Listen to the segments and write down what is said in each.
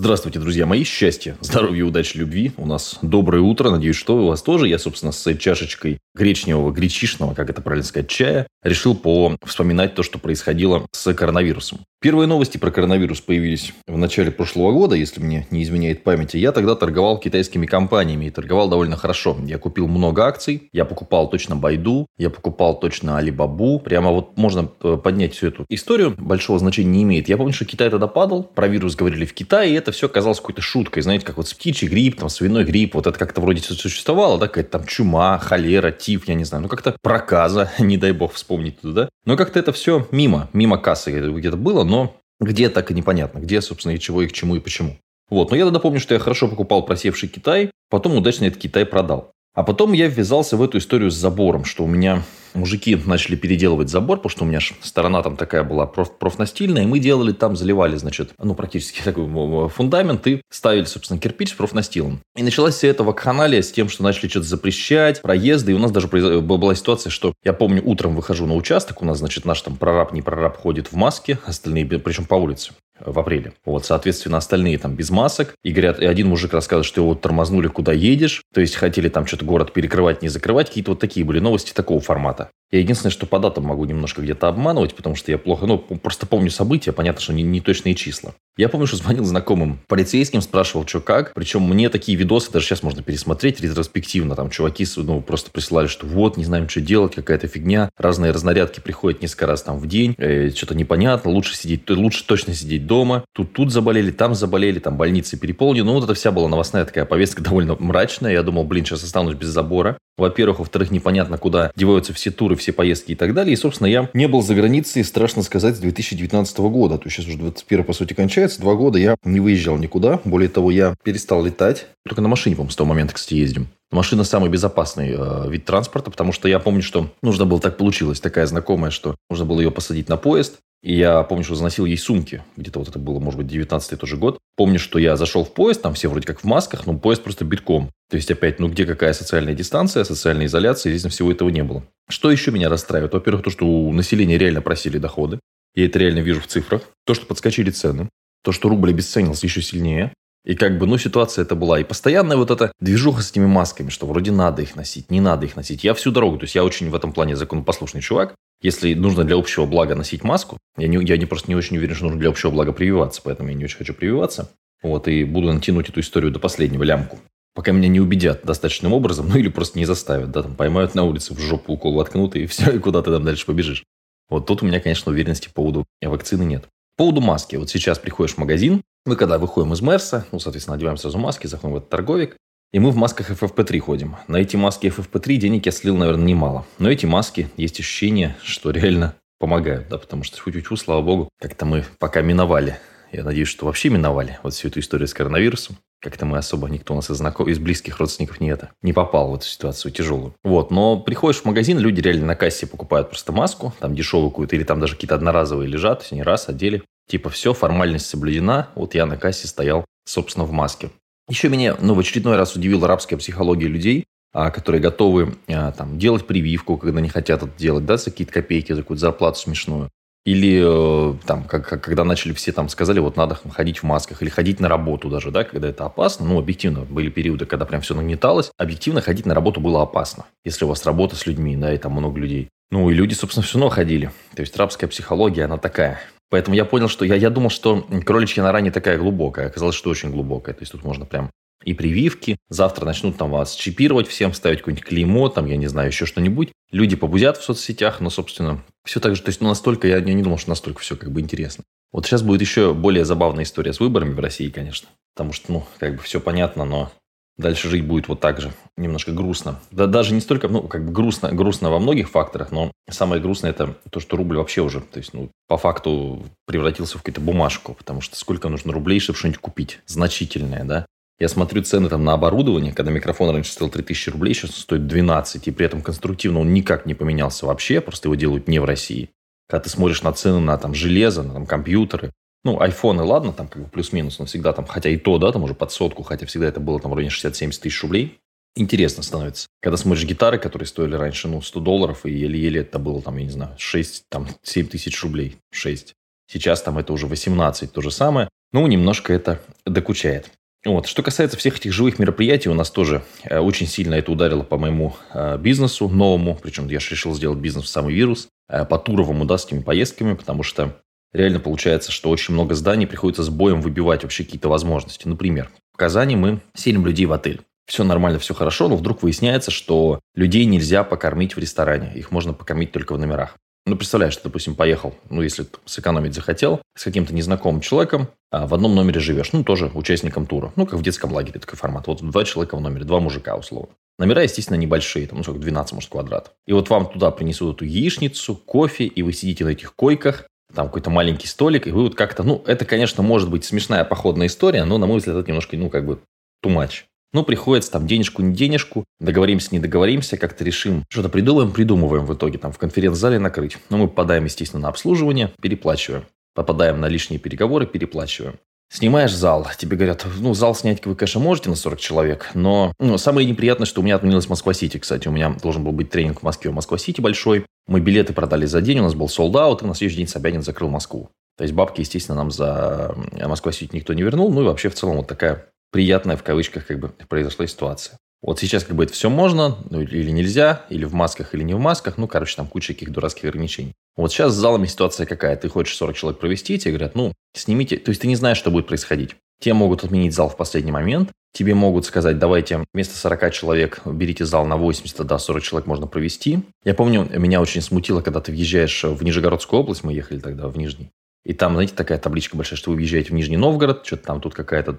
Здравствуйте, друзья мои. Счастья, здоровья, удачи, любви. У нас доброе утро. Надеюсь, что у вас тоже. Я, собственно, с чашечкой гречневого, гречишного, как это правильно сказать, чая, решил по вспоминать то, что происходило с коронавирусом. Первые новости про коронавирус появились в начале прошлого года, если мне не изменяет память. Я тогда торговал китайскими компаниями и торговал довольно хорошо. Я купил много акций, я покупал точно Байду, я покупал точно Алибабу. Прямо вот можно э, поднять всю эту историю. Большого значения не имеет. Я помню, что Китай тогда падал, про вирус говорили в Китае, и это все казалось какой-то шуткой. Знаете, как вот птичий грипп, там, свиной грипп, вот это как-то вроде существовало, да, какая-то там чума, холера, тиф, я не знаю, ну как-то проказа, не дай бог вспомнить туда, да. Но как-то это все мимо, мимо кассы где-то было, но где так и непонятно, где, собственно, и чего, и к чему, и почему. Вот, но я тогда помню, что я хорошо покупал просевший Китай, потом удачно этот Китай продал. А потом я ввязался в эту историю с забором, что у меня мужики начали переделывать забор, потому что у меня сторона там такая была проф, профнастильная, и мы делали там, заливали, значит, ну, практически такой фундамент, и ставили, собственно, кирпич с профнастилом. И началась вся эта вакханалия с тем, что начали что-то запрещать, проезды, и у нас даже была ситуация, что я помню, утром выхожу на участок, у нас, значит, наш там прораб, не прораб ходит в маске, остальные, причем по улице в апреле. Вот, соответственно, остальные там без масок. И говорят, и один мужик рассказывает, что его тормознули, куда едешь. То есть, хотели там что-то город перекрывать, не закрывать. Какие-то вот такие были новости такого формата. Я единственное, что по датам могу немножко где-то обманывать, потому что я плохо, ну, просто помню события, понятно, что не, не точные числа. Я помню, что звонил знакомым полицейским, спрашивал, что как. Причем мне такие видосы даже сейчас можно пересмотреть ретроспективно. Там чуваки ну, просто присылали, что вот, не знаем, что делать, какая-то фигня. Разные разнарядки приходят несколько раз там в день. Э, что-то непонятно, лучше сидеть, лучше точно сидеть дома. Тут тут заболели, там заболели, там больницы переполнены. Ну, вот это вся была новостная такая повестка довольно мрачная. Я думал, блин, сейчас останусь без забора. Во-первых, во-вторых, непонятно, куда деваются все туры, все поездки и так далее. И, собственно, я не был за границей, страшно сказать, с 2019 года. То есть сейчас уже 21 по сути кончается. Два года я не выезжал никуда. Более того, я перестал летать. Только на машине, по-моему, с того момента, кстати, ездим. Машина самый безопасный э, вид транспорта, потому что я помню, что нужно было, так получилось, такая знакомая, что нужно было ее посадить на поезд, и я помню, что заносил ей сумки. Где-то вот это было, может быть, 19-й тоже год. Помню, что я зашел в поезд, там все вроде как в масках, но поезд просто битком. То есть, опять, ну где какая социальная дистанция, социальная изоляция, здесь всего этого не было. Что еще меня расстраивает? Во-первых, то, что у населения реально просили доходы. Я это реально вижу в цифрах. То, что подскочили цены. То, что рубль обесценился еще сильнее. И как бы, ну, ситуация это была. И постоянная вот эта движуха с этими масками, что вроде надо их носить, не надо их носить. Я всю дорогу, то есть я очень в этом плане законопослушный чувак. Если нужно для общего блага носить маску, я, не, я не, просто не очень уверен, что нужно для общего блага прививаться, поэтому я не очень хочу прививаться. Вот, и буду натянуть эту историю до последнего лямку. Пока меня не убедят достаточным образом, ну или просто не заставят, да, там поймают на улице, в жопу укол воткнут, и все, и куда ты там дальше побежишь. Вот тут у меня, конечно, уверенности по поводу вакцины нет. По поводу маски. Вот сейчас приходишь в магазин, мы когда выходим из Мерса, ну, соответственно, одеваем сразу маски, заходим в этот торговик, и мы в масках FFP3 ходим. На эти маски FFP3 денег я слил, наверное, немало. Но эти маски, есть ощущение, что реально помогают, да, потому что, фу-фу-фу, слава богу, как-то мы пока миновали. Я надеюсь, что вообще миновали вот всю эту историю с коронавирусом. Как-то мы особо, никто у нас из знакомых, из близких родственников не это, не попал в эту ситуацию тяжелую. Вот, но приходишь в магазин, люди реально на кассе покупают просто маску, там дешевую какую-то, или там даже какие-то одноразовые лежат, не раз, одели. Типа все, формальность соблюдена, вот я на кассе стоял, собственно, в маске. Еще меня ну, в очередной раз удивила арабская психология людей, а, которые готовы а, там, делать прививку, когда не хотят это делать, да, за какие-то копейки, за какую-то зарплату смешную. Или э, там, как, как, когда начали все там сказали, вот надо ходить в масках, или ходить на работу даже, да, когда это опасно. Ну, объективно, были периоды, когда прям все нагнеталось. Объективно ходить на работу было опасно, если у вас работа с людьми, да, и там много людей. Ну, и люди, собственно, все равно ходили. То есть, арабская психология, она такая. Поэтому я понял, что я, я думал, что кроличья нора не такая глубокая. Оказалось, что очень глубокая. То есть тут можно прям и прививки. Завтра начнут там вас чипировать всем, ставить какое-нибудь клеймо, там, я не знаю, еще что-нибудь. Люди побузят в соцсетях, но, собственно, все так же. То есть, ну, настолько, я, я не думал, что настолько все как бы интересно. Вот сейчас будет еще более забавная история с выборами в России, конечно. Потому что, ну, как бы все понятно, но дальше жить будет вот так же. Немножко грустно. Да даже не столько, ну, как бы грустно, грустно во многих факторах, но самое грустное это то, что рубль вообще уже, то есть, ну, по факту превратился в какую-то бумажку, потому что сколько нужно рублей, чтобы что-нибудь купить значительное, да? Я смотрю цены там на оборудование, когда микрофон раньше стоил 3000 рублей, сейчас стоит 12, и при этом конструктивно он никак не поменялся вообще, просто его делают не в России. Когда ты смотришь на цены на там железо, на там компьютеры, ну, айфоны, ладно, там как бы плюс-минус, но всегда там, хотя и то, да, там уже под сотку, хотя всегда это было там в районе 60-70 тысяч рублей. Интересно становится. Когда смотришь гитары, которые стоили раньше, ну, 100 долларов, и еле-еле это было там, я не знаю, 6, там, 7 тысяч рублей, 6. Сейчас там это уже 18, то же самое. ну, немножко это докучает. Вот. Что касается всех этих живых мероприятий, у нас тоже э, очень сильно это ударило по моему э, бизнесу новому. Причем я же решил сделать бизнес в самый вирус. Э, по туровому, да, с этими поездками, потому что реально получается, что очень много зданий приходится с боем выбивать вообще какие-то возможности. Например, в Казани мы селим людей в отель. Все нормально, все хорошо, но вдруг выясняется, что людей нельзя покормить в ресторане. Их можно покормить только в номерах. Ну, представляешь, ты, допустим, поехал, ну, если сэкономить захотел, с каким-то незнакомым человеком, а в одном номере живешь, ну, тоже участником тура. Ну, как в детском лагере такой формат. Вот два человека в номере, два мужика, условно. Номера, естественно, небольшие, там, ну, сколько, 12, может, квадратов. И вот вам туда принесут эту яичницу, кофе, и вы сидите на этих койках, там какой-то маленький столик, и вы вот как-то, ну, это, конечно, может быть смешная походная история, но, на мой взгляд, это немножко, ну, как бы, too much. Ну, приходится там денежку, не денежку, договоримся, не договоримся, как-то решим, что-то придумаем, придумываем в итоге, там в конференц-зале накрыть. Но ну, мы попадаем, естественно, на обслуживание, переплачиваем. Попадаем на лишние переговоры, переплачиваем. Снимаешь зал, тебе говорят, ну, зал снять вы, конечно, можете на 40 человек, но ну, самое неприятное, что у меня отменилась Москва-Сити, кстати. У меня должен был быть тренинг в Москве, в Москва-Сити большой. Мы билеты продали за день, у нас был солдат, и на следующий день Собянин закрыл Москву. То есть бабки, естественно, нам за Москва-Сити никто не вернул. Ну и вообще в целом вот такая приятная в кавычках как бы произошла ситуация. Вот сейчас как бы это все можно, ну, или нельзя, или в масках, или не в масках. Ну, короче, там куча каких дурацких ограничений. Вот сейчас с залами ситуация какая? Ты хочешь 40 человек провести, тебе говорят, ну, снимите. То есть ты не знаешь, что будет происходить. Тебе могут отменить зал в последний момент. Тебе могут сказать, давайте вместо 40 человек берите зал на 80, тогда 40 человек можно провести. Я помню, меня очень смутило, когда ты въезжаешь в Нижегородскую область, мы ехали тогда в Нижний. И там, знаете, такая табличка большая, что вы въезжаете в Нижний Новгород, что-то там тут какая-то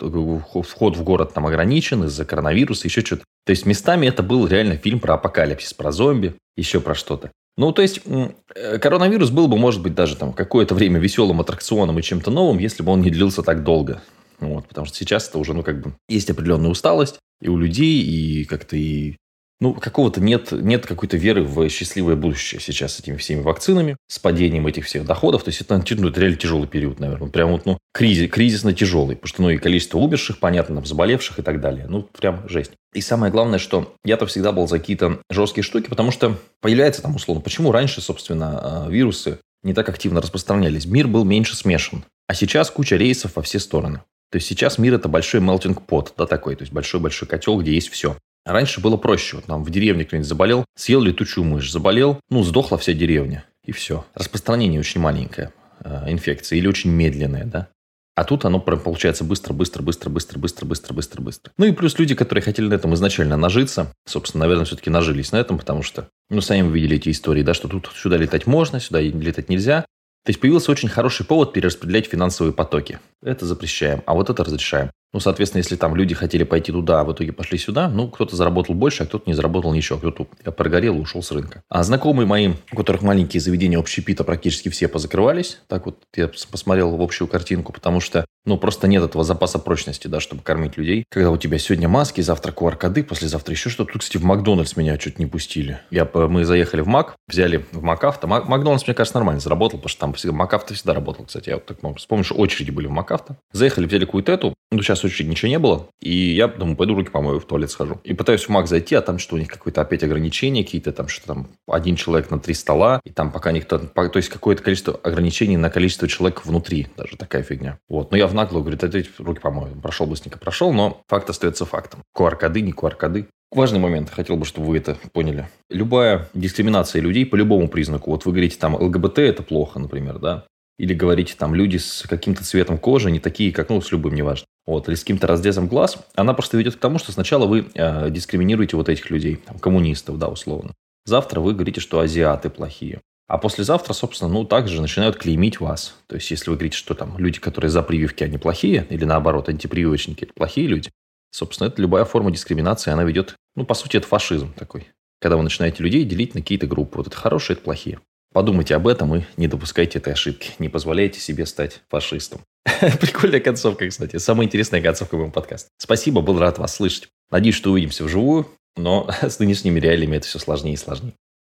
вход в город там ограничен из-за коронавируса, еще что-то. То есть местами это был реально фильм про апокалипсис, про зомби, еще про что-то. Ну, то есть, э, коронавирус был бы, может быть, даже там какое-то время веселым аттракционом и чем-то новым, если бы он не длился так долго. Вот, потому что сейчас это уже, ну, как бы, есть определенная усталость и у людей, и как-то и ну, какого-то нет, нет какой-то веры в счастливое будущее сейчас с этими всеми вакцинами, с падением этих всех доходов. То есть это, ну, это реально тяжелый период, наверное. Прям вот, ну, кризис, кризисно тяжелый. Потому что, ну, и количество умерших, понятно, там, заболевших и так далее. Ну, прям жесть. И самое главное, что я-то всегда был за какие-то жесткие штуки, потому что появляется там, условно, почему раньше, собственно, э, вирусы не так активно распространялись. Мир был меньше смешан. А сейчас куча рейсов во все стороны. То есть сейчас мир это большой melting pot, да, такой, то есть большой-большой котел, где есть все. Раньше было проще. Вот там в деревне кто-нибудь заболел, съел летучую мышь, заболел, ну, сдохла вся деревня. И все. Распространение очень маленькое э, инфекции или очень медленное, да. А тут оно получается быстро, быстро, быстро, быстро, быстро, быстро, быстро, быстро. Ну и плюс люди, которые хотели на этом изначально нажиться, собственно, наверное, все-таки нажились на этом, потому что, ну, сами вы видели эти истории, да, что тут сюда летать можно, сюда летать нельзя. То есть появился очень хороший повод перераспределять финансовые потоки. Это запрещаем, а вот это разрешаем. Ну, соответственно, если там люди хотели пойти туда, а в итоге пошли сюда, ну, кто-то заработал больше, а кто-то не заработал ничего, кто-то прогорел и ушел с рынка. А знакомые мои, у которых маленькие заведения общепита практически все позакрывались, так вот я посмотрел в общую картинку, потому что, ну, просто нет этого запаса прочности, да, чтобы кормить людей. Когда у тебя сегодня маски, завтра QR-коды, послезавтра еще что-то. Тут, кстати, в Макдональдс меня чуть не пустили. Я, мы заехали в Мак, взяли в Макавто. Макдональдс, мне кажется, нормально заработал, потому что там всегда, Макавто всегда работал, кстати. Я вот так вспомню, что очереди были в Макавто. Заехали, взяли какую-то эту, ну, сейчас очереди ничего не было. И я думаю, пойду руки помою, в туалет схожу. И пытаюсь в Мак зайти, а там что у них какое-то опять ограничение, какие-то там, что там, один человек на три стола, и там пока никто... То есть какое-то количество ограничений на количество человек внутри, даже такая фигня. Вот. Но я в наглую, говорю, дайте руки помою. Прошел быстренько, прошел, но факт остается фактом. QR-коды, не QR-коды. Важный момент, хотел бы, чтобы вы это поняли. Любая дискриминация людей по любому признаку, вот вы говорите там ЛГБТ это плохо, например, да, или говорите, там, люди с каким-то цветом кожи, не такие, как, ну, с любым, неважно, вот, или с каким-то разрезом глаз, она просто ведет к тому, что сначала вы э, дискриминируете вот этих людей, там, коммунистов, да, условно. Завтра вы говорите, что азиаты плохие. А послезавтра, собственно, ну, также начинают клеймить вас. То есть, если вы говорите, что там люди, которые за прививки, они плохие, или наоборот, антипрививочники, это плохие люди, собственно, это любая форма дискриминации, она ведет, ну, по сути, это фашизм такой. Когда вы начинаете людей делить на какие-то группы. Вот это хорошие, это плохие. Подумайте об этом и не допускайте этой ошибки. Не позволяйте себе стать фашистом. Прикольная концовка, кстати. Самая интересная концовка моего подкаста. Спасибо, был рад вас слышать. Надеюсь, что увидимся вживую, но с нынешними реалиями это все сложнее и сложнее.